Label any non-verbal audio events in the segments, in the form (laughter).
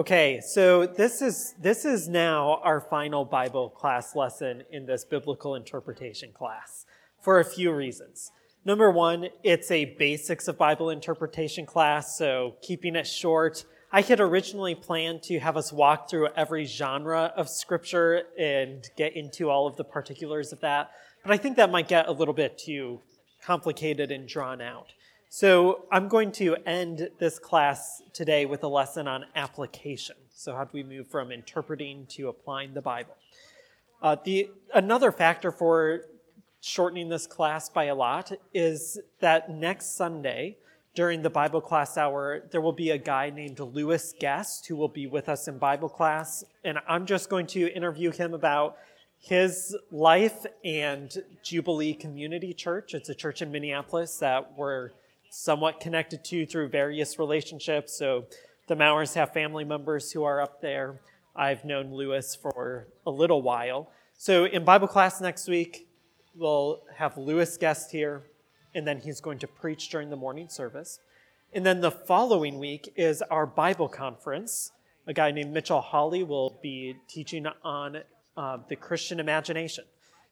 Okay, so this is this is now our final Bible class lesson in this biblical interpretation class for a few reasons. Number one, it's a basics of Bible interpretation class, so keeping it short. I had originally planned to have us walk through every genre of scripture and get into all of the particulars of that, but I think that might get a little bit too complicated and drawn out. So I'm going to end this class today with a lesson on application. So how do we move from interpreting to applying the Bible? Uh, the another factor for shortening this class by a lot is that next Sunday during the Bible class hour, there will be a guy named Lewis Guest who will be with us in Bible class, and I'm just going to interview him about his life and Jubilee Community Church. It's a church in Minneapolis that we're somewhat connected to through various relationships. So the Mowers have family members who are up there. I've known Lewis for a little while. So in Bible class next week, we'll have Lewis Guest here, and then he's going to preach during the morning service. And then the following week is our Bible conference. A guy named Mitchell Hawley will be teaching on uh, the Christian imagination.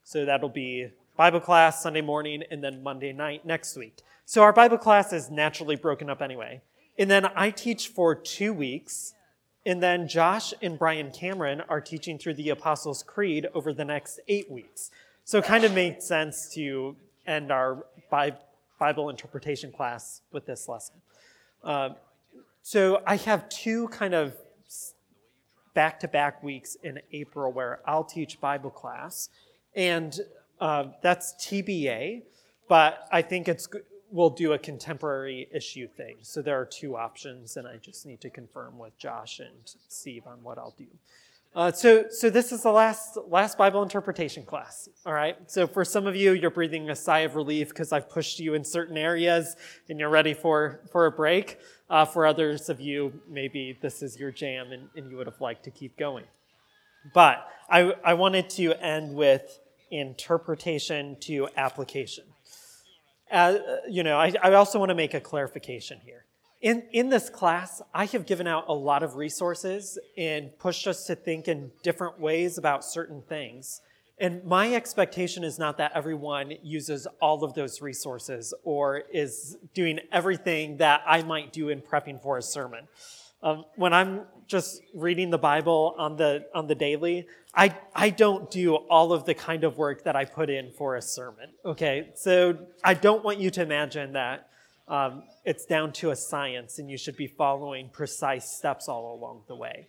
So that'll be Bible class Sunday morning and then Monday night next week. So our Bible class is naturally broken up anyway. And then I teach for two weeks. And then Josh and Brian Cameron are teaching through the Apostles' Creed over the next eight weeks. So it kind of made sense to end our Bible interpretation class with this lesson. Uh, so I have two kind of back to back weeks in April where I'll teach Bible class. And uh, that's TBA, but I think it's we'll do a contemporary issue thing. So there are two options, and I just need to confirm with Josh and Steve on what I'll do. Uh, so, so this is the last last Bible interpretation class. All right. So for some of you, you're breathing a sigh of relief because I've pushed you in certain areas, and you're ready for for a break. Uh, for others of you, maybe this is your jam, and, and you would have liked to keep going. But I, I wanted to end with interpretation to application uh, you know, I, I also want to make a clarification here. In, in this class, I have given out a lot of resources and pushed us to think in different ways about certain things. And my expectation is not that everyone uses all of those resources or is doing everything that I might do in prepping for a sermon. Um, when I'm just reading the Bible on the on the daily, I I don't do all of the kind of work that I put in for a sermon. Okay, so I don't want you to imagine that um, it's down to a science and you should be following precise steps all along the way.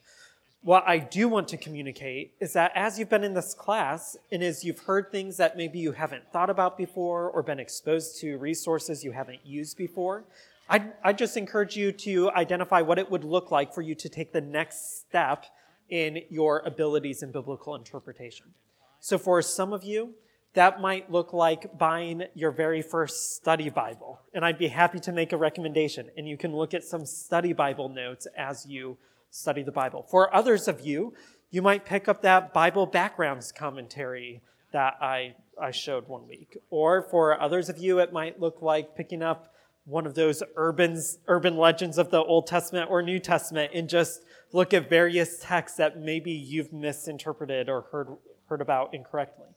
What I do want to communicate is that as you've been in this class and as you've heard things that maybe you haven't thought about before or been exposed to resources you haven't used before, I'd, I'd just encourage you to identify what it would look like for you to take the next step in your abilities in biblical interpretation. So, for some of you, that might look like buying your very first study Bible. And I'd be happy to make a recommendation. And you can look at some study Bible notes as you study the Bible. For others of you, you might pick up that Bible backgrounds commentary that I, I showed one week. Or for others of you, it might look like picking up one of those urban, urban legends of the Old Testament or New Testament and just look at various texts that maybe you've misinterpreted or heard, heard about incorrectly.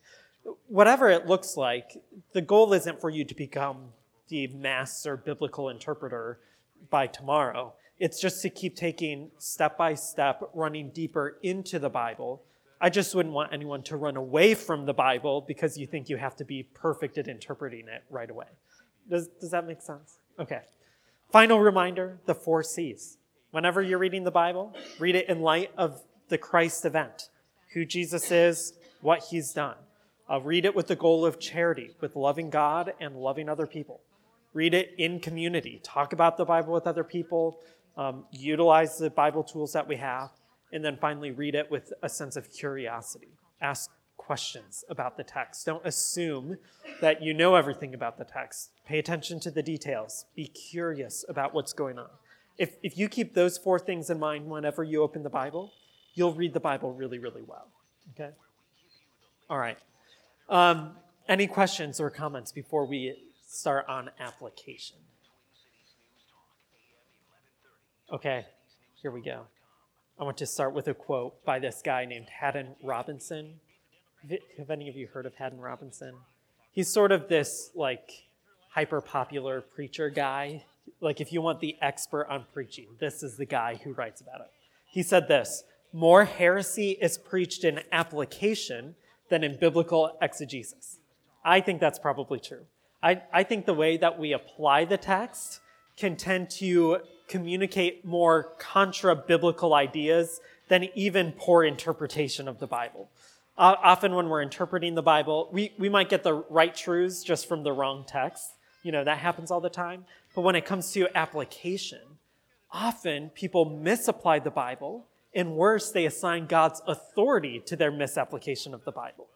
Whatever it looks like, the goal isn't for you to become the master biblical interpreter by tomorrow. It's just to keep taking step by step, running deeper into the Bible. I just wouldn't want anyone to run away from the Bible because you think you have to be perfect at interpreting it right away. Does, does that make sense? Okay. Final reminder the four C's. Whenever you're reading the Bible, read it in light of the Christ event, who Jesus is, what he's done. Uh, read it with the goal of charity, with loving God and loving other people. Read it in community. Talk about the Bible with other people. Um, utilize the Bible tools that we have. And then finally, read it with a sense of curiosity. Ask questions about the text. Don't assume that you know everything about the text. Pay attention to the details. Be curious about what's going on. If, if you keep those four things in mind whenever you open the Bible, you'll read the Bible really, really well. Okay? All right. Um, any questions or comments before we start on application? Okay, here we go. I want to start with a quote by this guy named Haddon Robinson. Have any of you heard of Haddon Robinson? He's sort of this like hyper popular preacher guy. Like, if you want the expert on preaching, this is the guy who writes about it. He said this More heresy is preached in application than in biblical exegesis. I think that's probably true. I, I think the way that we apply the text can tend to communicate more contra biblical ideas than even poor interpretation of the Bible. Often, when we're interpreting the Bible, we, we might get the right truths just from the wrong text. You know, that happens all the time. But when it comes to application, often people misapply the Bible, and worse, they assign God's authority to their misapplication of the Bible.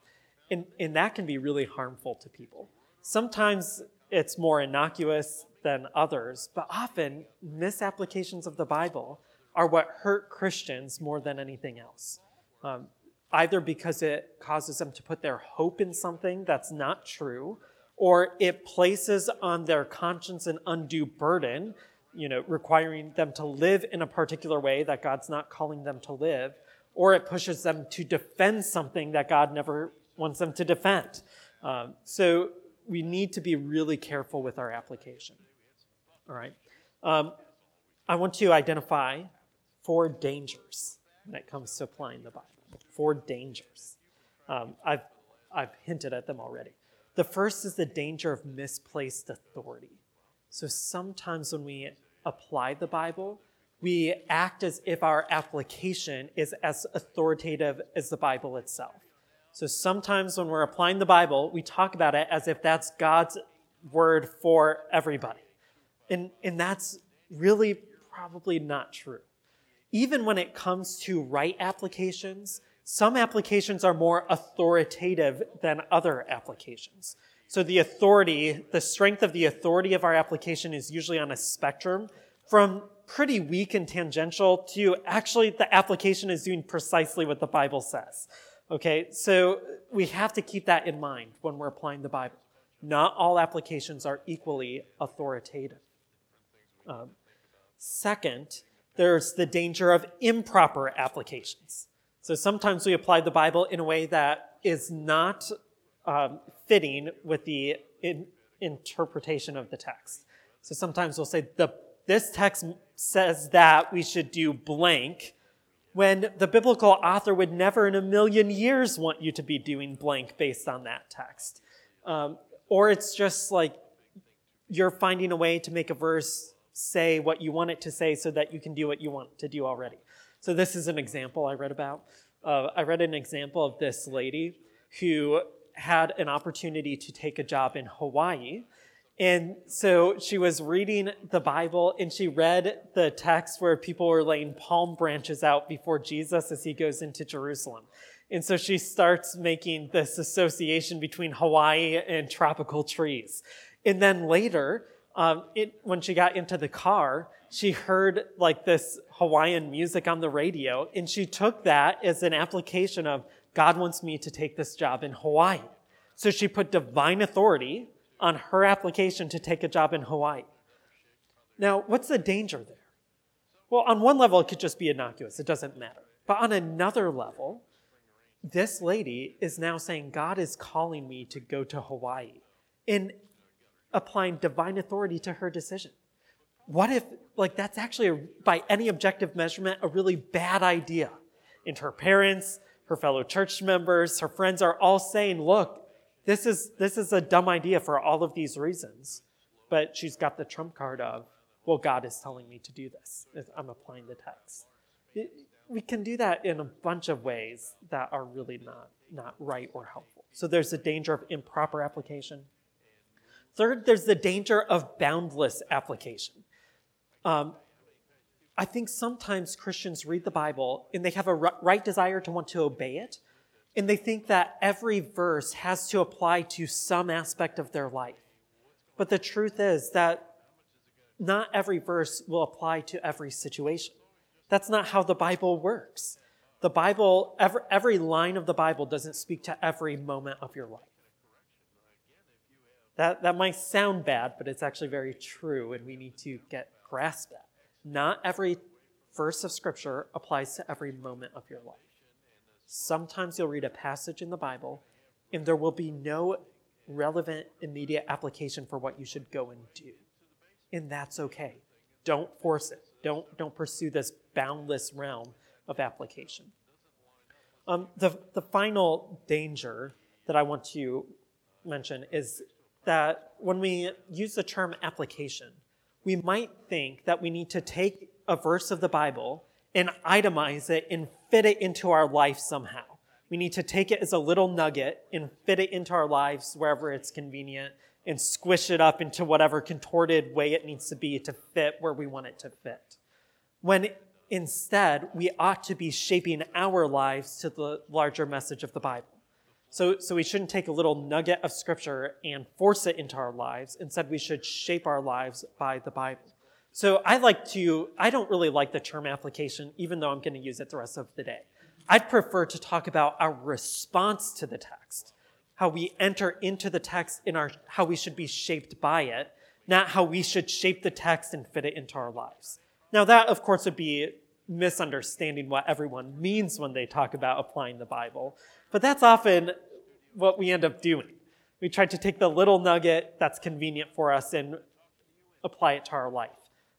And, and that can be really harmful to people. Sometimes it's more innocuous than others, but often misapplications of the Bible are what hurt Christians more than anything else. Um, either because it causes them to put their hope in something that's not true, or it places on their conscience an undue burden, you know, requiring them to live in a particular way that God's not calling them to live, or it pushes them to defend something that God never wants them to defend. Um, so we need to be really careful with our application. All right. Um, I want to identify four dangers when it comes to applying the Bible. Four dangers. Um, I've, I've hinted at them already. The first is the danger of misplaced authority. So sometimes when we apply the Bible, we act as if our application is as authoritative as the Bible itself. So sometimes when we're applying the Bible, we talk about it as if that's God's word for everybody. And, and that's really probably not true. Even when it comes to right applications, some applications are more authoritative than other applications. So the authority, the strength of the authority of our application is usually on a spectrum from pretty weak and tangential to actually the application is doing precisely what the Bible says. Okay, so we have to keep that in mind when we're applying the Bible. Not all applications are equally authoritative. Um, second, there's the danger of improper applications. So sometimes we apply the Bible in a way that is not um, fitting with the in, interpretation of the text. So sometimes we'll say, the, this text says that we should do blank, when the biblical author would never in a million years want you to be doing blank based on that text. Um, or it's just like you're finding a way to make a verse say what you want it to say so that you can do what you want to do already. So, this is an example I read about. Uh, I read an example of this lady who had an opportunity to take a job in Hawaii and so she was reading the Bible and she read the text where people were laying palm branches out before Jesus as he goes into Jerusalem. And so she starts making this association between Hawaii and tropical trees. And then later, um, it, when she got into the car, she heard like this Hawaiian music on the radio, and she took that as an application of God wants me to take this job in Hawaii. So she put divine authority on her application to take a job in Hawaii. Now, what's the danger there? Well, on one level, it could just be innocuous, it doesn't matter. But on another level, this lady is now saying, God is calling me to go to Hawaii and applying divine authority to her decision. What if, like, that's actually, a, by any objective measurement, a really bad idea? And her parents, her fellow church members, her friends are all saying, look, this is, this is a dumb idea for all of these reasons. But she's got the trump card of, well, God is telling me to do this. I'm applying the text. It, we can do that in a bunch of ways that are really not, not right or helpful. So there's a danger of improper application. Third, there's the danger of boundless application. Um, I think sometimes Christians read the Bible and they have a right desire to want to obey it, and they think that every verse has to apply to some aspect of their life. But the truth is that not every verse will apply to every situation. That's not how the Bible works. The Bible, every, every line of the Bible doesn't speak to every moment of your life. That, that might sound bad, but it's actually very true, and we need to get grasp that. Not every verse of Scripture applies to every moment of your life. Sometimes you'll read a passage in the Bible, and there will be no relevant, immediate application for what you should go and do. And that's okay. Don't force it. Don't, don't pursue this boundless realm of application. Um, the, the final danger that I want to mention is that when we use the term application, we might think that we need to take a verse of the Bible and itemize it and fit it into our life somehow. We need to take it as a little nugget and fit it into our lives wherever it's convenient and squish it up into whatever contorted way it needs to be to fit where we want it to fit. When instead, we ought to be shaping our lives to the larger message of the Bible. So, so we shouldn't take a little nugget of scripture and force it into our lives. Instead, we should shape our lives by the Bible. So I like to, I don't really like the term application, even though I'm going to use it the rest of the day. I'd prefer to talk about our response to the text, how we enter into the text in our, how we should be shaped by it, not how we should shape the text and fit it into our lives. Now that, of course, would be misunderstanding what everyone means when they talk about applying the Bible. But that's often what we end up doing. We try to take the little nugget that's convenient for us and apply it to our life,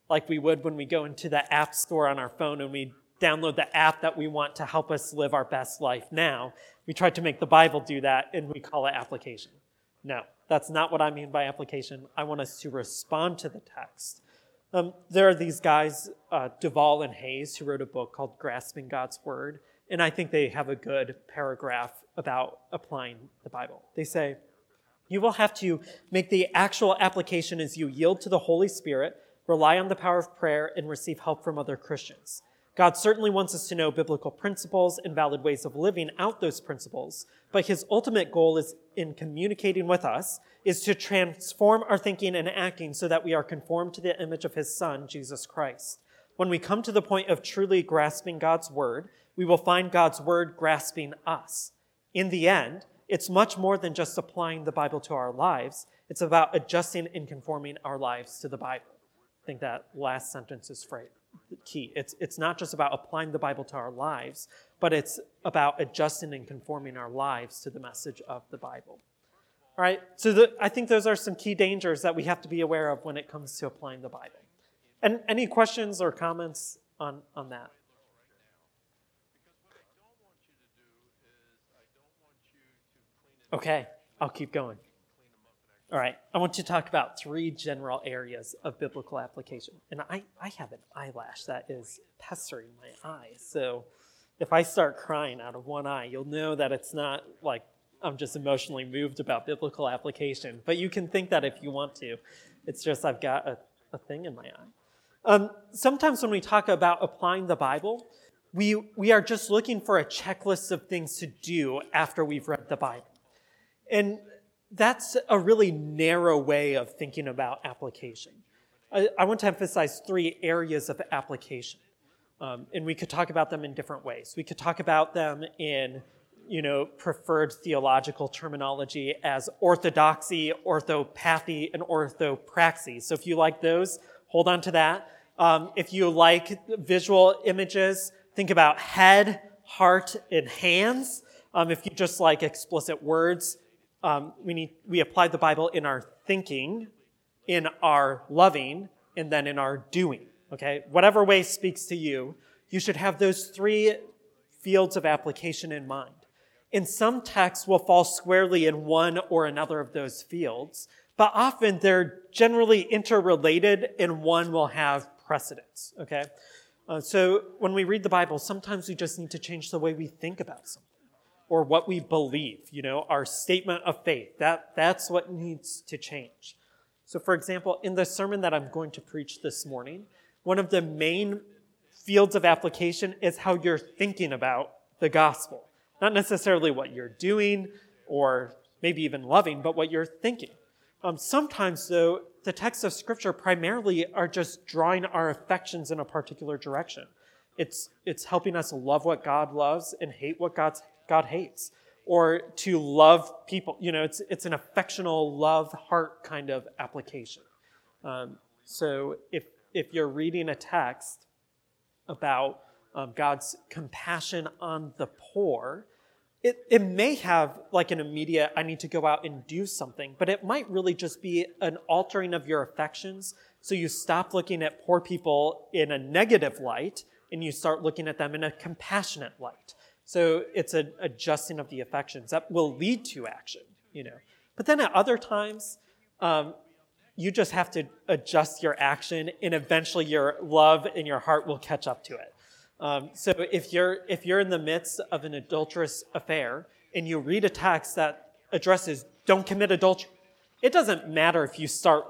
like we would when we go into the app store on our phone and we download the app that we want to help us live our best life now. We try to make the Bible do that and we call it application. No, that's not what I mean by application. I want us to respond to the text. Um, there are these guys, uh, Duvall and Hays, who wrote a book called Grasping God's Word, and I think they have a good paragraph about applying the Bible. They say, You will have to make the actual application as you yield to the Holy Spirit, rely on the power of prayer, and receive help from other Christians. God certainly wants us to know biblical principles and valid ways of living out those principles, but his ultimate goal is in communicating with us is to transform our thinking and acting so that we are conformed to the image of his son, Jesus Christ. When we come to the point of truly grasping God's word, we will find God's word grasping us. In the end, it's much more than just applying the Bible to our lives. It's about adjusting and conforming our lives to the Bible. I think that last sentence is key. It's, it's not just about applying the Bible to our lives, but it's about adjusting and conforming our lives to the message of the Bible. All right, so the, I think those are some key dangers that we have to be aware of when it comes to applying the Bible. And any questions or comments on, on that? Okay, I'll keep going. All right, I want to talk about three general areas of biblical application. And I, I have an eyelash that is pestering my eye. So if I start crying out of one eye, you'll know that it's not like I'm just emotionally moved about biblical application. But you can think that if you want to. It's just I've got a, a thing in my eye. Um, sometimes when we talk about applying the Bible, we, we are just looking for a checklist of things to do after we've read the Bible. And that's a really narrow way of thinking about application. I, I want to emphasize three areas of application. Um, and we could talk about them in different ways. We could talk about them in you know, preferred theological terminology as orthodoxy, orthopathy, and orthopraxy. So if you like those, hold on to that. Um, if you like visual images, think about head, heart, and hands. Um, if you just like explicit words, um, we, need, we apply the Bible in our thinking, in our loving, and then in our doing. Okay? Whatever way speaks to you, you should have those three fields of application in mind. And some texts will fall squarely in one or another of those fields, but often they're generally interrelated and one will have precedence. Okay? Uh, so when we read the Bible, sometimes we just need to change the way we think about something or what we believe, you know, our statement of faith. That, that's what needs to change. So, for example, in the sermon that I'm going to preach this morning, one of the main fields of application is how you're thinking about the gospel. Not necessarily what you're doing or maybe even loving, but what you're thinking. Um, sometimes, though, the texts of Scripture primarily are just drawing our affections in a particular direction. It's, it's helping us love what God loves and hate what God's God hates, or to love people. You know, it's, it's an affectional love heart kind of application. Um, so if, if you're reading a text about um, God's compassion on the poor, it, it may have like an immediate, I need to go out and do something, but it might really just be an altering of your affections. So you stop looking at poor people in a negative light and you start looking at them in a compassionate light. So it's an adjusting of the affections that will lead to action, you know. But then at other times, um, you just have to adjust your action, and eventually your love and your heart will catch up to it. Um, so if you're if you're in the midst of an adulterous affair and you read a text that addresses "don't commit adultery," it doesn't matter if you start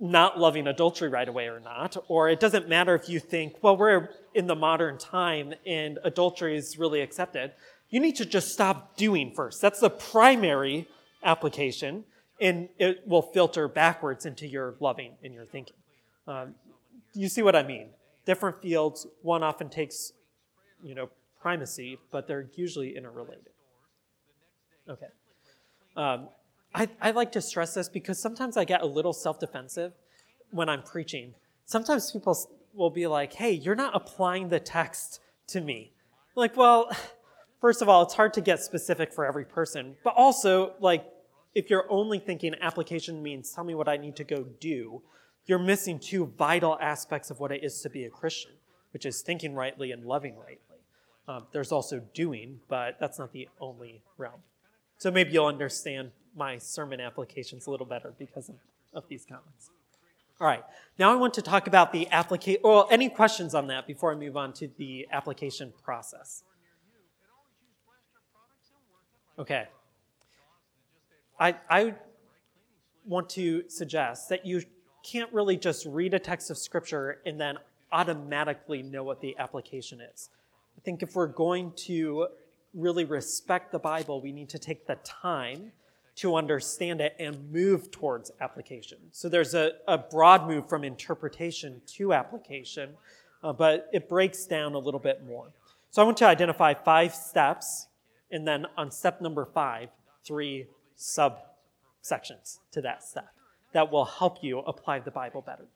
not loving adultery right away or not, or it doesn't matter if you think, well, we're in the modern time and adultery is really accepted. You need to just stop doing first. That's the primary application, and it will filter backwards into your loving and your thinking. Um, you see what I mean? Different fields, one often takes, you know, primacy, but they're usually interrelated. Okay. Um, I, I like to stress this because sometimes I get a little self defensive when I'm preaching. Sometimes people will be like, hey, you're not applying the text to me. Like, well, (laughs) first of all, it's hard to get specific for every person, but also, like, if you're only thinking application means tell me what I need to go do, you're missing two vital aspects of what it is to be a Christian, which is thinking rightly and loving rightly. Um, there's also doing, but that's not the only realm. So maybe you'll understand my sermon applications a little better because of, of these comments. All right, now I want to talk about the application. Well, any questions on that before I move on to the application process? Okay. I, I want to suggest that you can't really just read a text of Scripture and then automatically know what the application is. I think if we're going to really respect the Bible, we need to take the time to understand it and move towards application. So there's a, a broad move from interpretation to application, uh, but it breaks down a little bit more. So I want to identify five steps, and then on step number five, three subsections to that step that will help you apply the Bible better.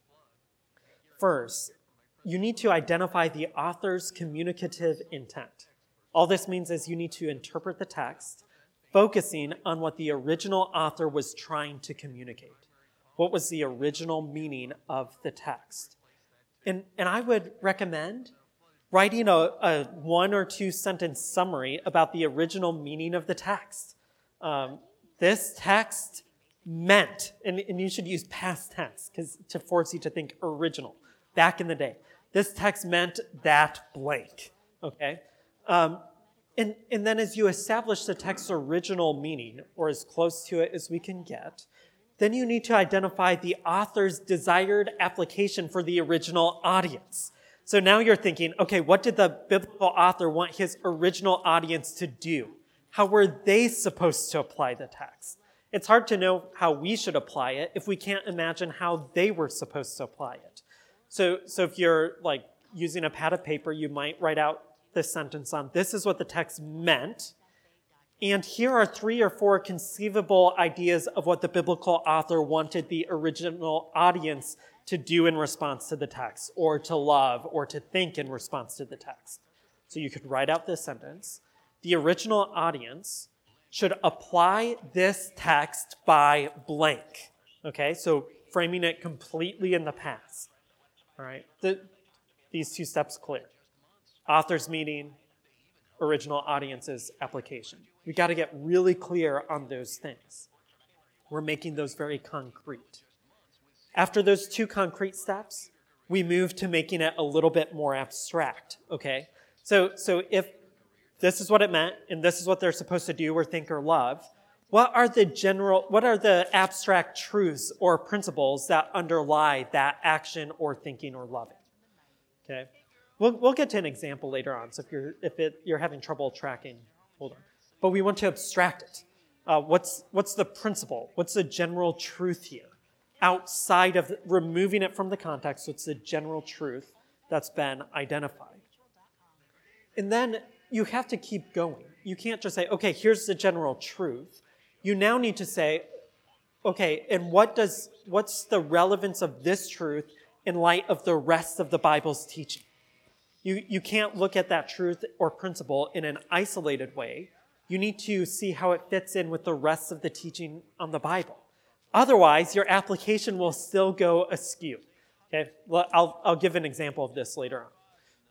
First, you need to identify the author's communicative intent. All this means is you need to interpret the text focusing on what the original author was trying to communicate. What was the original meaning of the text? And, and I would recommend writing a, a one or two sentence summary about the original meaning of the text. Um, this text meant, and, and you should use past tense because to force you to think original, back in the day. This text meant that blank, okay? Um, and, and then as you establish the text's original meaning, or as close to it as we can get, then you need to identify the author's desired application for the original audience. So now you're thinking, okay, what did the biblical author want his original audience to do? How were they supposed to apply the text? It's hard to know how we should apply it if we can't imagine how they were supposed to apply it. So, so if you're like using a pad of paper, you might write out this sentence on this is what the text meant. And here are three or four conceivable ideas of what the biblical author wanted the original audience to do in response to the text, or to love, or to think in response to the text. So you could write out this sentence. The original audience should apply this text by blank. Okay, so framing it completely in the past. All right, the, these two steps clear author's meeting, original audience's application. We got to get really clear on those things. We're making those very concrete. After those two concrete steps, we move to making it a little bit more abstract, okay? So, so if this is what it meant and this is what they're supposed to do or think or love, what are the general, what are the abstract truths or principles that underlie that action or thinking or loving? Okay? We'll, we'll get to an example later on. So if you're if it, you're having trouble tracking, hold on. But we want to abstract it. Uh, what's what's the principle? What's the general truth here? Outside of removing it from the context, what's the general truth that's been identified? And then you have to keep going. You can't just say, okay, here's the general truth. You now need to say, okay, and what does what's the relevance of this truth in light of the rest of the Bible's teaching? You, you can't look at that truth or principle in an isolated way. You need to see how it fits in with the rest of the teaching on the Bible. Otherwise, your application will still go askew. Okay, well, I'll, I'll give an example of this later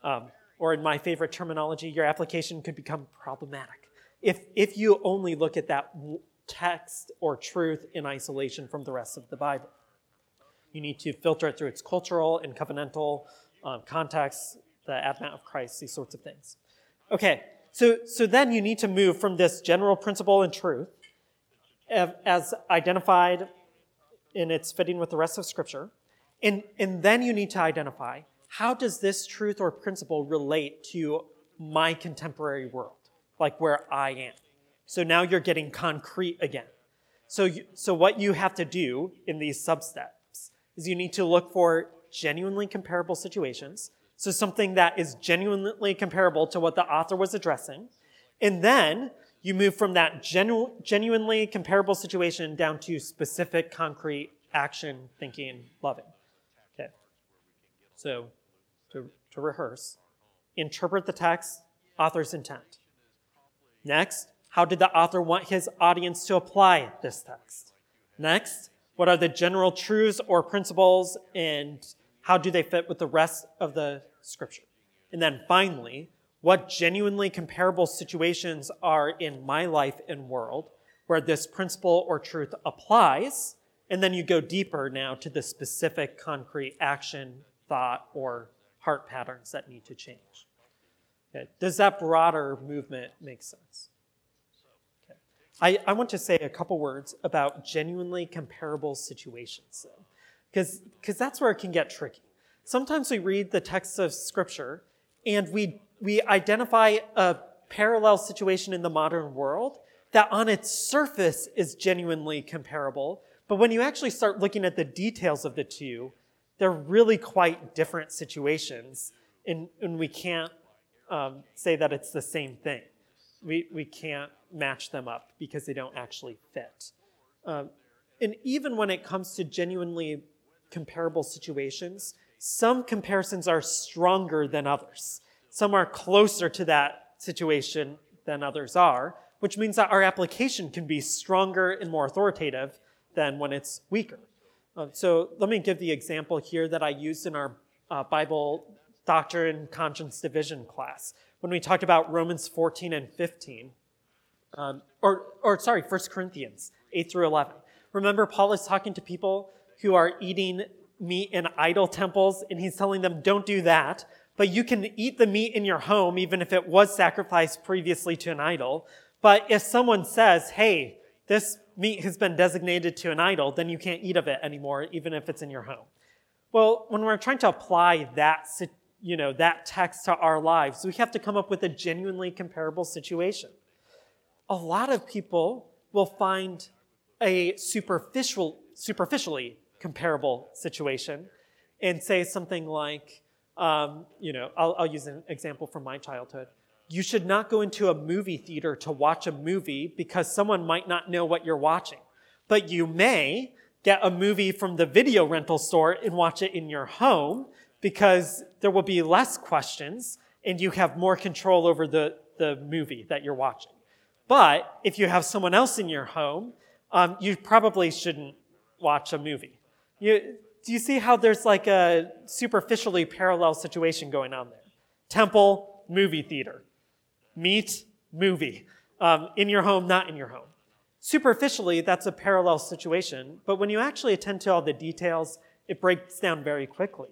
on. Um, or in my favorite terminology, your application could become problematic. If, if you only look at that text or truth in isolation from the rest of the Bible, you need to filter it through its cultural and covenantal um, context, the advent of Christ, these sorts of things. Okay, so, so then you need to move from this general principle and truth as identified in its fitting with the rest of Scripture, and, and then you need to identify how does this truth or principle relate to my contemporary world, like where I am. So now you're getting concrete again. So, you, so what you have to do in these substeps is you need to look for genuinely comparable situations. So something that is genuinely comparable to what the author was addressing. And then you move from that genu- genuinely comparable situation down to specific, concrete action, thinking, loving. Okay. So to, to rehearse, interpret the text, author's intent. Next, how did the author want his audience to apply this text? Next, what are the general truths or principles and how do they fit with the rest of the scripture? And then finally, what genuinely comparable situations are in my life and world where this principle or truth applies? And then you go deeper now to the specific concrete action, thought, or heart patterns that need to change. Okay. Does that broader movement make sense? Okay. I, I want to say a couple words about genuinely comparable situations, because that's where it can get tricky. Sometimes we read the text of Scripture and we, we identify a parallel situation in the modern world that on its surface is genuinely comparable, but when you actually start looking at the details of the two, they're really quite different situations, and, and we can't um, say that it's the same thing. We, we can't match them up because they don't actually fit. Um, and even when it comes to genuinely comparable situations, some comparisons are stronger than others. Some are closer to that situation than others are, which means that our application can be stronger and more authoritative than when it's weaker. Uh, so let me give the example here that I used in our uh, Bible Doctrine Conscience Division class when we talked about Romans 14 and 15. Um, or, or, sorry, 1 Corinthians 8 through 11. Remember, Paul is talking to people who are eating meat in idol temples, and he's telling them, don't do that. But you can eat the meat in your home, even if it was sacrificed previously to an idol. But if someone says, hey, this meat has been designated to an idol, then you can't eat of it anymore, even if it's in your home. Well, when we're trying to apply that, you know, that text to our lives, we have to come up with a genuinely comparable situation. A lot of people will find a superficial, superficially comparable situation and say something like, um, you know, I'll, I'll use an example from my childhood you should not go into a movie theater to watch a movie because someone might not know what you're watching. But you may get a movie from the video rental store and watch it in your home because there will be less questions and you have more control over the, the movie that you're watching. But if you have someone else in your home, um, you probably shouldn't watch a movie. You, do you see how there's like a superficially parallel situation going on there? Temple, movie theater meat, movie. Um, in your home, not in your home. Superficially, that's a parallel situation, but when you actually attend to all the details, it breaks down very quickly.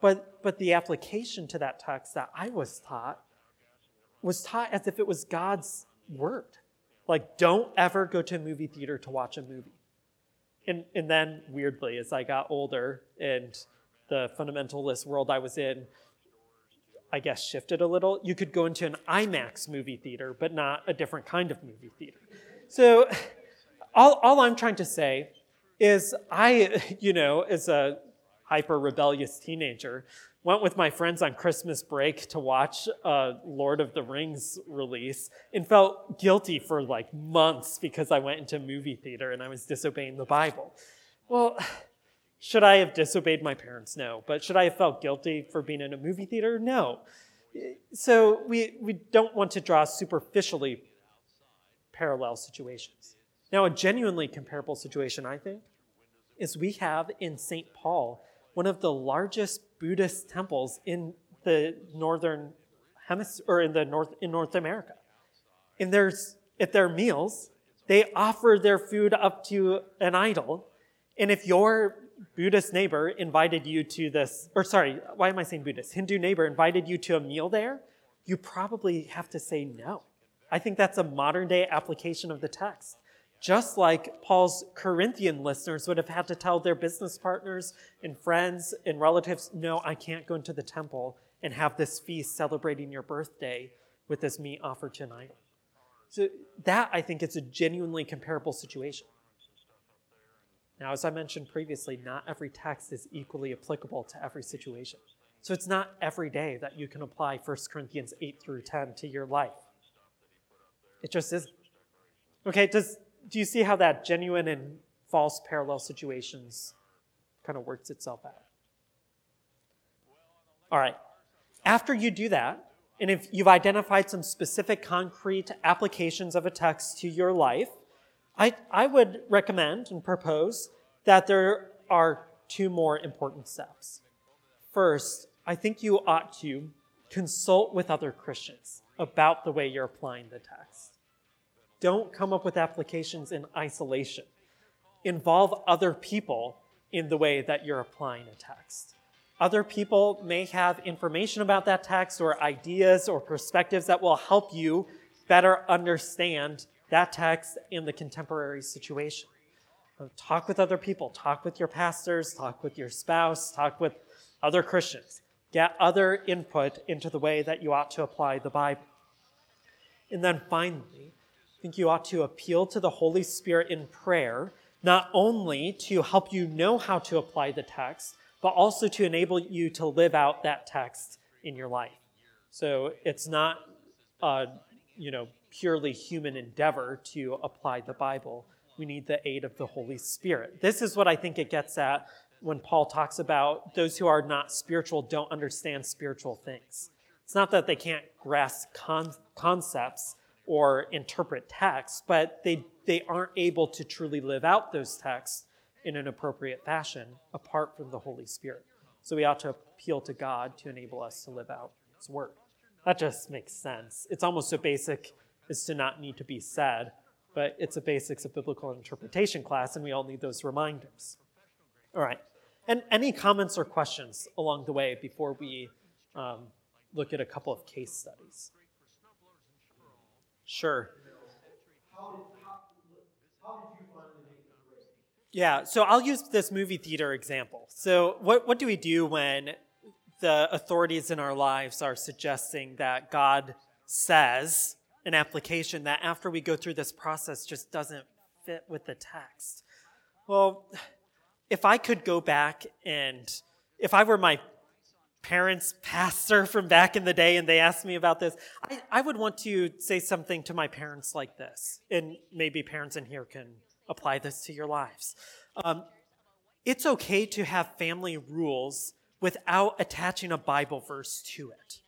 But, but the application to that text that I was taught was taught as if it was God's word. Like, don't ever go to a movie theater to watch a movie. And, and then, weirdly, as I got older and the fundamentalist world I was in I guess, shifted a little. You could go into an IMAX movie theater, but not a different kind of movie theater. So, all, all I'm trying to say is I, you know, as a hyper rebellious teenager, went with my friends on Christmas break to watch a Lord of the Rings release and felt guilty for like months because I went into movie theater and I was disobeying the Bible. Well, Should I have disobeyed my parents? No. But should I have felt guilty for being in a movie theater? No. So we, we don't want to draw superficially parallel situations. Now, a genuinely comparable situation, I think, is we have in St. Paul one of the largest Buddhist temples in the northern hemisphere or in the north in North America. In their at their meals, they offer their food up to an idol, and if your Buddhist neighbor invited you to this, or sorry, why am I saying Buddhist? Hindu neighbor invited you to a meal there, you probably have to say no. I think that's a modern day application of the text. Just like Paul's Corinthian listeners would have had to tell their business partners and friends and relatives, no, I can't go into the temple and have this feast celebrating your birthday with this meat offered tonight. So that, I think, is a genuinely comparable situation. Now, as I mentioned previously, not every text is equally applicable to every situation. So it's not every day that you can apply 1 Corinthians 8 through 10 to your life. It just isn't. Okay, does, do you see how that genuine and false parallel situations kind of works itself out? All right. After you do that, and if you've identified some specific concrete applications of a text to your life, I, I would recommend and propose that there are two more important steps. First, I think you ought to consult with other Christians about the way you're applying the text. Don't come up with applications in isolation. Involve other people in the way that you're applying a text. Other people may have information about that text or ideas or perspectives that will help you better understand that text in the contemporary situation. Uh, talk with other people, talk with your pastors, talk with your spouse, talk with other Christians. Get other input into the way that you ought to apply the Bible. And then finally, think you ought to appeal to the Holy Spirit in prayer, not only to help you know how to apply the text, but also to enable you to live out that text in your life. So it's not, uh, you know, purely human endeavor to apply the Bible. We need the aid of the Holy Spirit. This is what I think it gets at when Paul talks about those who are not spiritual don't understand spiritual things. It's not that they can't grasp con- concepts or interpret texts, but they, they aren't able to truly live out those texts in an appropriate fashion apart from the Holy Spirit. So we ought to appeal to God to enable us to live out His Word. That just makes sense. It's almost so basic is to not need to be said, but it's a basics of biblical interpretation class, and we all need those reminders. All right. And any comments or questions along the way before we um, look at a couple of case studies? Sure. Yeah, so I'll use this movie theater example. So, what, what do we do when the authorities in our lives are suggesting that God says an application that after we go through this process just doesn't fit with the text. Well, if I could go back and if I were my parents' pastor from back in the day and they asked me about this, I, I would want to say something to my parents like this. And maybe parents in here can apply this to your lives. Um, it's okay to have family rules without attaching a Bible verse to it.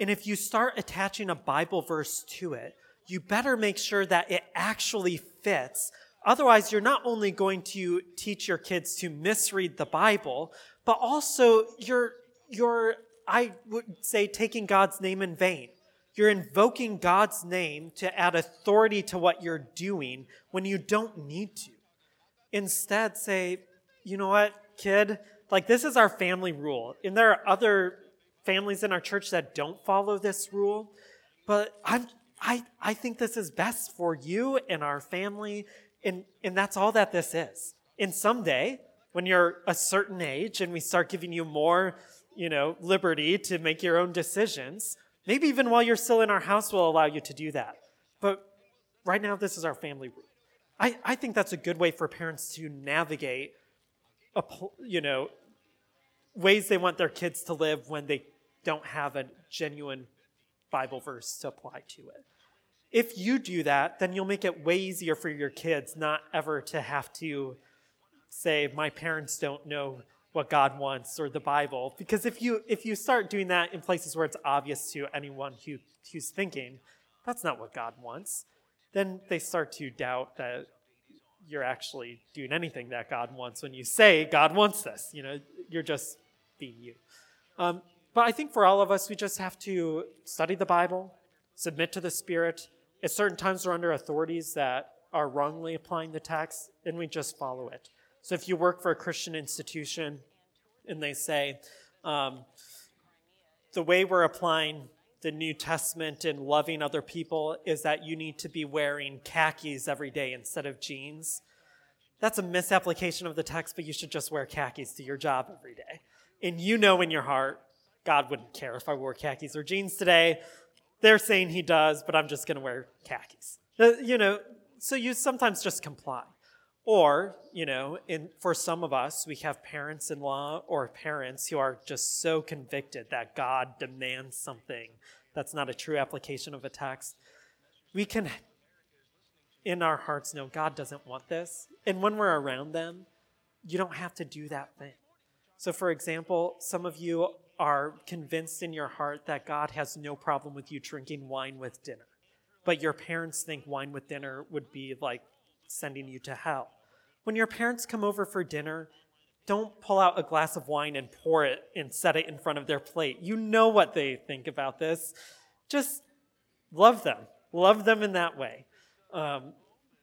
And if you start attaching a Bible verse to it, you better make sure that it actually fits. Otherwise, you're not only going to teach your kids to misread the Bible, but also you're, you're, I would say, taking God's name in vain. You're invoking God's name to add authority to what you're doing when you don't need to. Instead, say, you know what, kid, like this is our family rule. And there are other families in our church that don't follow this rule, but I'm, I, I think this is best for you and our family, and, and that's all that this is. And someday, when you're a certain age and we start giving you more, you know, liberty to make your own decisions, maybe even while you're still in our house, we'll allow you to do that. But right now, this is our family. I, I think that's a good way for parents to navigate, a, you know, ways they want their kids to live when they don't have a genuine Bible verse to apply to it. If you do that, then you'll make it way easier for your kids not ever to have to say, my parents don't know what God wants or the Bible. Because if you if you start doing that in places where it's obvious to anyone who, who's thinking, that's not what God wants, then they start to doubt that you're actually doing anything that God wants when you say God wants this. You know, you're just being you. Um, but I think for all of us, we just have to study the Bible, submit to the Spirit. At certain times, we're under authorities that are wrongly applying the text, and we just follow it. So if you work for a Christian institution and they say, um, the way we're applying the New Testament and loving other people is that you need to be wearing khakis every day instead of jeans. That's a misapplication of the text, but you should just wear khakis to your job every day. And you know in your heart, God wouldn't care if I wore khakis or jeans today. They're saying he does, but I'm just going to wear khakis. You know, so you sometimes just comply. Or, you know, in, for some of us, we have parents in law or parents who are just so convicted that God demands something that's not a true application of a text. We can, in our hearts, know God doesn't want this. And when we're around them, you don't have to do that thing. So, for example, some of you are convinced in your heart that God has no problem with you drinking wine with dinner, but your parents think wine with dinner would be like sending you to hell. When your parents come over for dinner, don't pull out a glass of wine and pour it and set it in front of their plate. You know what they think about this. Just love them. Love them in that way. Um,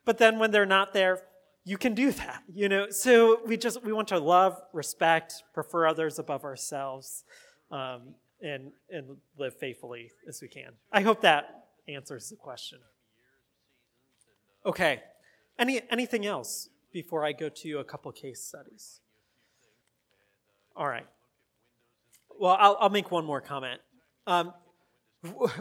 but then when they're not there, you can do (laughs) that. You know, so we just we want to love, respect, prefer others above ourselves, um, and and live faithfully as we can. I hope that answers the question. Okay, any, anything else before I go to a couple case studies? All right. Well, I'll, I'll make one more comment. Um,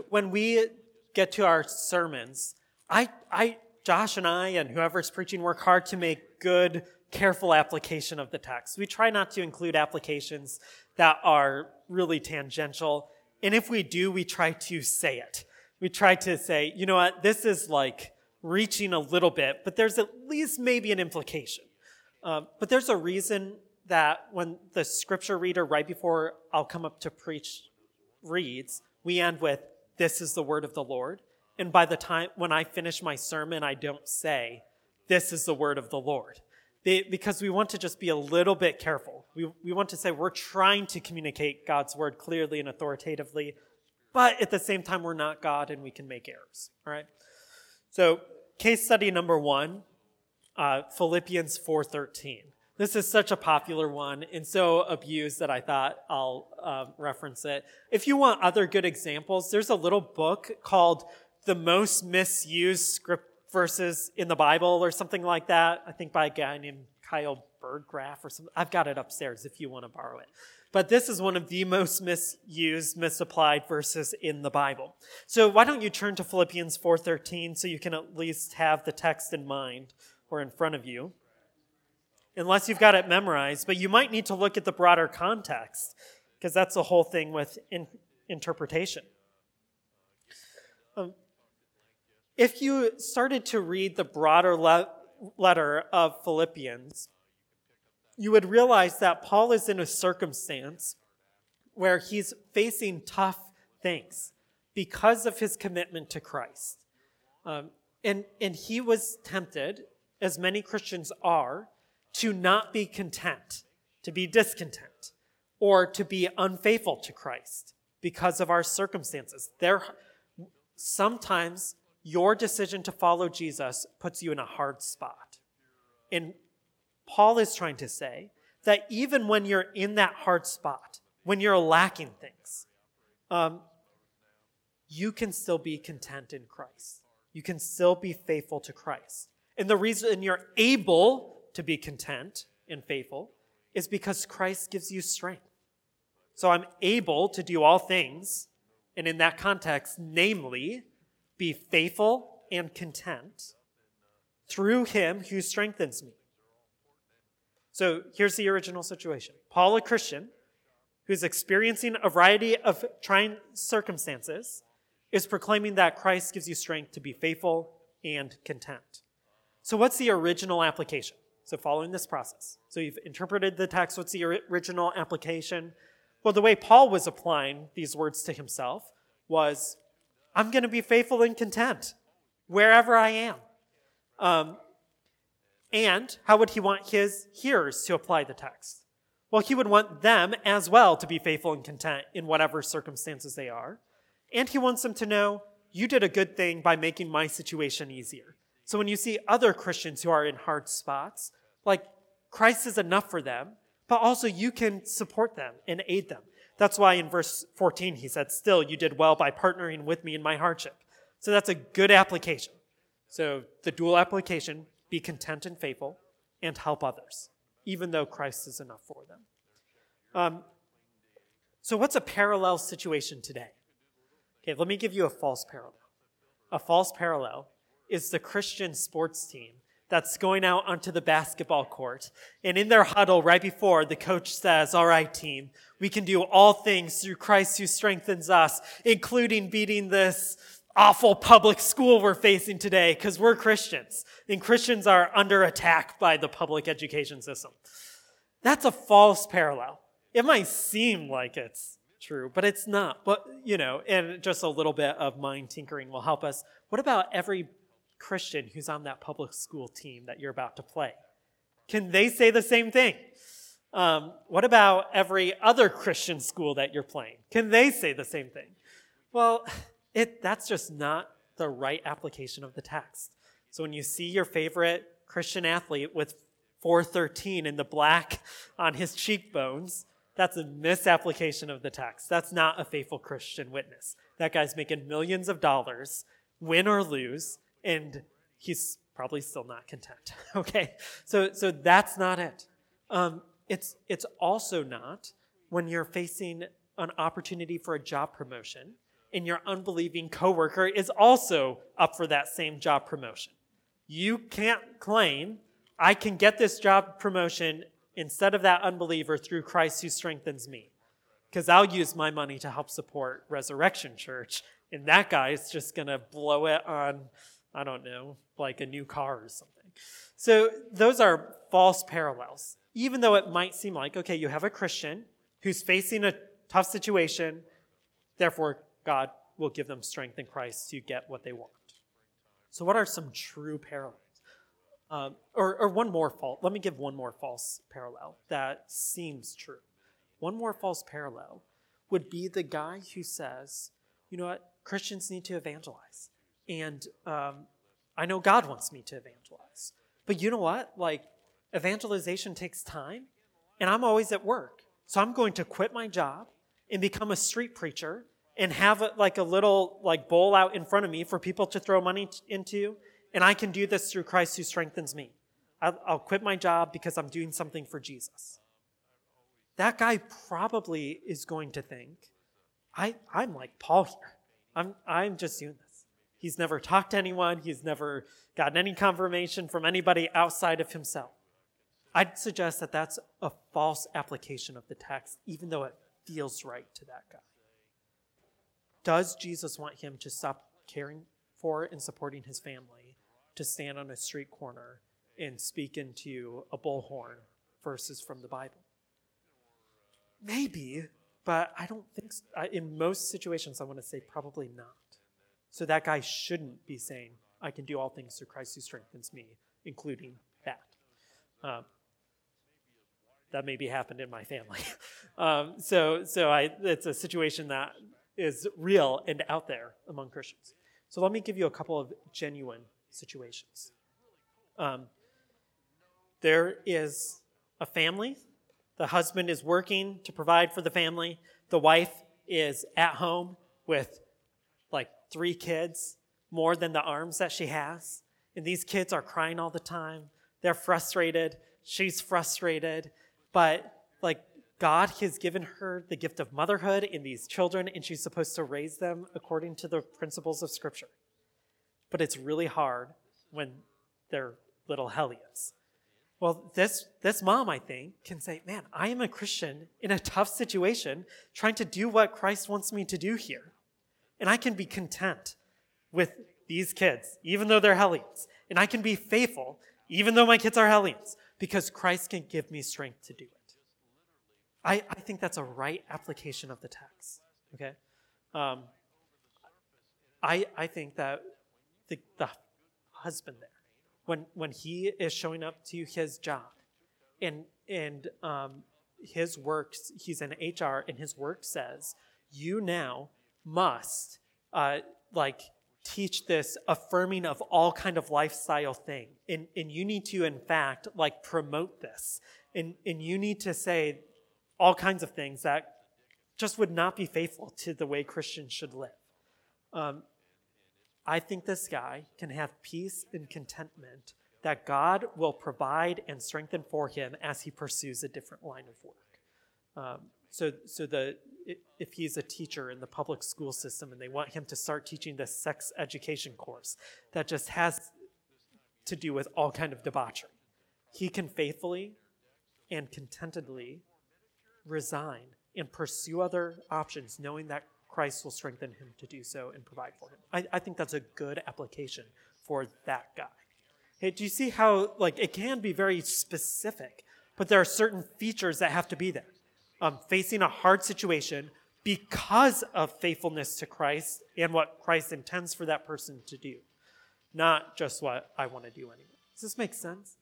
when we get to our sermons, I, I, Josh and I, and whoever's preaching work hard to make good, careful application of the text. We try not to include applications that are really tangential. And if we do, we try to say it. We try to say, you know what, this is like reaching a little bit, but there's at least maybe an implication. Uh, but there's a reason that when the scripture reader, right before I'll come up to preach, reads, we end with, This is the word of the Lord. And by the time when I finish my sermon, I don't say, This is the word of the Lord. Because we want to just be a little bit careful. We, we want to say we're trying to communicate God's word clearly and authoritatively, but at the same time, we're not God and we can make errors. All right? So, case study number one, uh, Philippians 4.13. This is such a popular one and so abused that I thought I'll uh, reference it. If you want other good examples, there's a little book called The Most Misused Script Verses in the Bible or something like that. I think by a guy named Kyle Burggraff or something. I've got it upstairs if you want to borrow it. But this is one of the most misused, misapplied verses in the Bible. So why don't you turn to Philippians 4:13 so you can at least have the text in mind or in front of you. Unless you've got it memorized, but you might need to look at the broader context because that's the whole thing with in, interpretation. Um, if you started to read the broader le- letter of Philippians, you would realize that Paul is in a circumstance where he's facing tough things because of his commitment to Christ. Um, and, and he was tempted, as many Christians are, to not be content, to be discontent, or to be unfaithful to Christ because of our circumstances. There, sometimes your decision to follow Jesus puts you in a hard spot. And Paul is trying to say that even when you're in that hard spot, when you're lacking things, um, you can still be content in Christ. You can still be faithful to Christ. And the reason you're able to be content and faithful is because Christ gives you strength. So I'm able to do all things, and in that context, namely, be faithful and content through him who strengthens me. So here's the original situation Paul, a Christian, who's experiencing a variety of trying circumstances, is proclaiming that Christ gives you strength to be faithful and content. So, what's the original application? So, following this process. So, you've interpreted the text. What's the original application? Well, the way Paul was applying these words to himself was I'm going to be faithful and content wherever I am. Um, and how would he want his hearers to apply the text? Well, he would want them as well to be faithful and content in whatever circumstances they are. And he wants them to know, you did a good thing by making my situation easier. So when you see other Christians who are in hard spots, like Christ is enough for them, but also you can support them and aid them. That's why in verse 14 he said, Still, you did well by partnering with me in my hardship. So that's a good application. So the dual application be content and faithful and help others, even though Christ is enough for them. Um, so, what's a parallel situation today? Okay, let me give you a false parallel. A false parallel is the Christian sports team that's going out onto the basketball court. And in their huddle right before, the coach says, All right, team, we can do all things through Christ who strengthens us, including beating this awful public school we're facing today because we're Christians. And Christians are under attack by the public education system. That's a false parallel. It might seem like it's true, but it's not. But, you know, and just a little bit of mind tinkering will help us. What about every Christian who's on that public school team that you're about to play? Can they say the same thing? Um, what about every other Christian school that you're playing? Can they say the same thing? Well, it, that's just not the right application of the text. So when you see your favorite Christian athlete with 413 in the black (laughs) on his cheekbones, that's a misapplication of the text. That's not a faithful Christian witness. That guy's making millions of dollars, win or lose, and he's probably still not content. (laughs) okay, so so that's not it. Um, it's it's also not when you're facing an opportunity for a job promotion and your unbelieving coworker is also up for that same job promotion. You can't claim I can get this job promotion instead of that unbeliever through Christ who strengthens me. Because I'll use my money to help support Resurrection Church, and that guy is just going to blow it on I don't know, like a new car or something. So those are false parallels. Even though it might seem like, okay, you have a Christian who's facing a tough situation, therefore God will give them strength in Christ to get what they want. So, what are some true parallels? Um, or, or one more fault. Let me give one more false parallel that seems true. One more false parallel would be the guy who says, you know what, Christians need to evangelize. And um, I know God wants me to evangelize. But you know what? Like, evangelization takes time, and I'm always at work. So I'm going to quit my job and become a street preacher and have a, like a little like bowl out in front of me for people to throw money t- into. And I can do this through Christ who strengthens me. I'll, I'll quit my job because I'm doing something for Jesus. That guy probably is going to think, I, I'm like Paul here. I'm, I'm just doing this. He's never talked to anyone, he's never gotten any confirmation from anybody outside of himself. I'd suggest that that's a false application of the text, even though it feels right to that guy. Does Jesus want him to stop caring for and supporting his family, to stand on a street corner and speak into a bullhorn verses from the Bible? Maybe, but I don't think so. in most situations, I want to say probably not. So that guy shouldn't be saying, I can do all things through Christ who strengthens me, including that. Um, that maybe happened in my family. (laughs) um, so so I, it's a situation that is real and out there among Christians. So let me give you a couple of genuine situations. Um, there is a family. The husband is working to provide for the family. The wife is at home with like three kids, more than the arms that she has. And these kids are crying all the time. They're frustrated. She's frustrated. But like God has given her the gift of motherhood in these children, and she's supposed to raise them according to the principles of Scripture. But it's really hard when they're little hellions. Well, this, this mom, I think, can say, Man, I am a Christian in a tough situation, trying to do what Christ wants me to do here. And I can be content with these kids, even though they're hellions. And I can be faithful, even though my kids are hellions, because Christ can give me strength to do it. I, I think that's a right application of the text. Okay? Um, I, I think that the, the husband there, when, when he is showing up to his job and, and um, his work, he's in HR, and his work says, you now must uh, like teach this affirming of all kind of lifestyle thing and, and you need to in fact like promote this and, and you need to say all kinds of things that just would not be faithful to the way christians should live. Um, i think this guy can have peace and contentment that god will provide and strengthen for him as he pursues a different line of work. Um, so, so the if he's a teacher in the public school system and they want him to start teaching this sex education course that just has to do with all kind of debauchery he can faithfully and contentedly resign and pursue other options knowing that christ will strengthen him to do so and provide for him i, I think that's a good application for that guy hey, do you see how like it can be very specific but there are certain features that have to be there um, facing a hard situation because of faithfulness to Christ and what Christ intends for that person to do, not just what I want to do anyway. Does this make sense?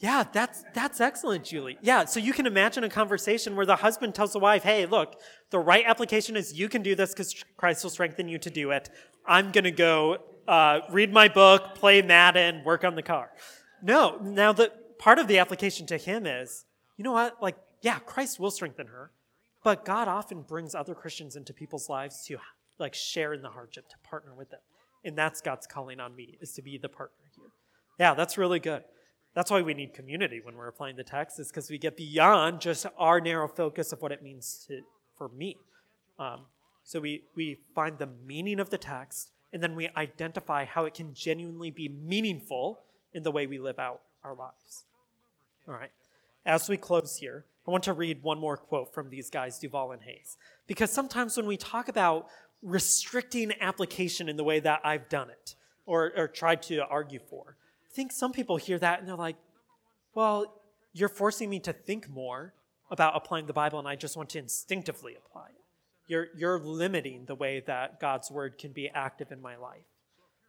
Yeah, that's that's excellent, Julie. Yeah, so you can imagine a conversation where the husband tells the wife, "Hey, look, the right application is you can do this because Christ will strengthen you to do it. I'm going to go uh, read my book, play Madden, work on the car." No, now the part of the application to him is you know what? Like, yeah, Christ will strengthen her, but God often brings other Christians into people's lives to like share in the hardship, to partner with them. And that's God's calling on me, is to be the partner here. Yeah, that's really good. That's why we need community when we're applying the text, is because we get beyond just our narrow focus of what it means to, for me. Um, so we, we find the meaning of the text, and then we identify how it can genuinely be meaningful in the way we live out our lives. All right as we close here, I want to read one more quote from these guys, Duvall and Hays, Because sometimes when we talk about restricting application in the way that I've done it or, or tried to argue for, I think some people hear that and they're like, well, you're forcing me to think more about applying the Bible and I just want to instinctively apply it. You're, you're limiting the way that God's word can be active in my life.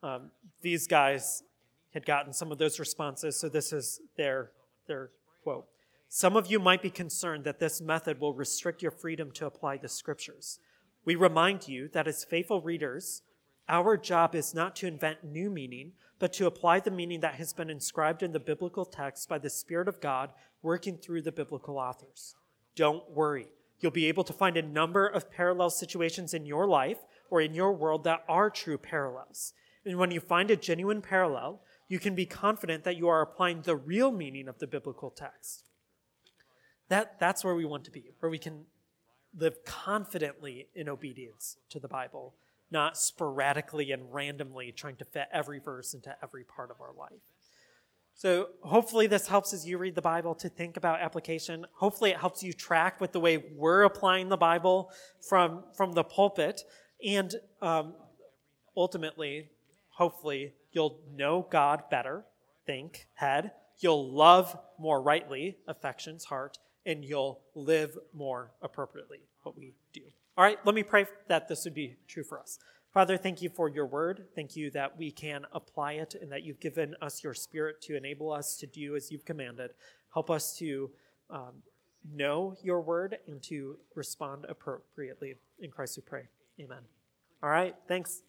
Um, these guys had gotten some of those responses, so this is their, their quote. Some of you might be concerned that this method will restrict your freedom to apply the scriptures. We remind you that as faithful readers, our job is not to invent new meaning, but to apply the meaning that has been inscribed in the biblical text by the Spirit of God working through the biblical authors. Don't worry. You'll be able to find a number of parallel situations in your life or in your world that are true parallels. And when you find a genuine parallel, you can be confident that you are applying the real meaning of the biblical text. That, that's where we want to be, where we can live confidently in obedience to the Bible, not sporadically and randomly trying to fit every verse into every part of our life. So, hopefully, this helps as you read the Bible to think about application. Hopefully, it helps you track with the way we're applying the Bible from, from the pulpit. And um, ultimately, hopefully, you'll know God better, think, head. You'll love more rightly, affections, heart and you'll live more appropriately what we do. All right, let me pray that this would be true for us. Father, thank you for your word. Thank you that we can apply it and that you've given us your spirit to enable us to do as you've commanded. Help us to um, know your word and to respond appropriately. In Christ we pray. Amen. All right, thanks.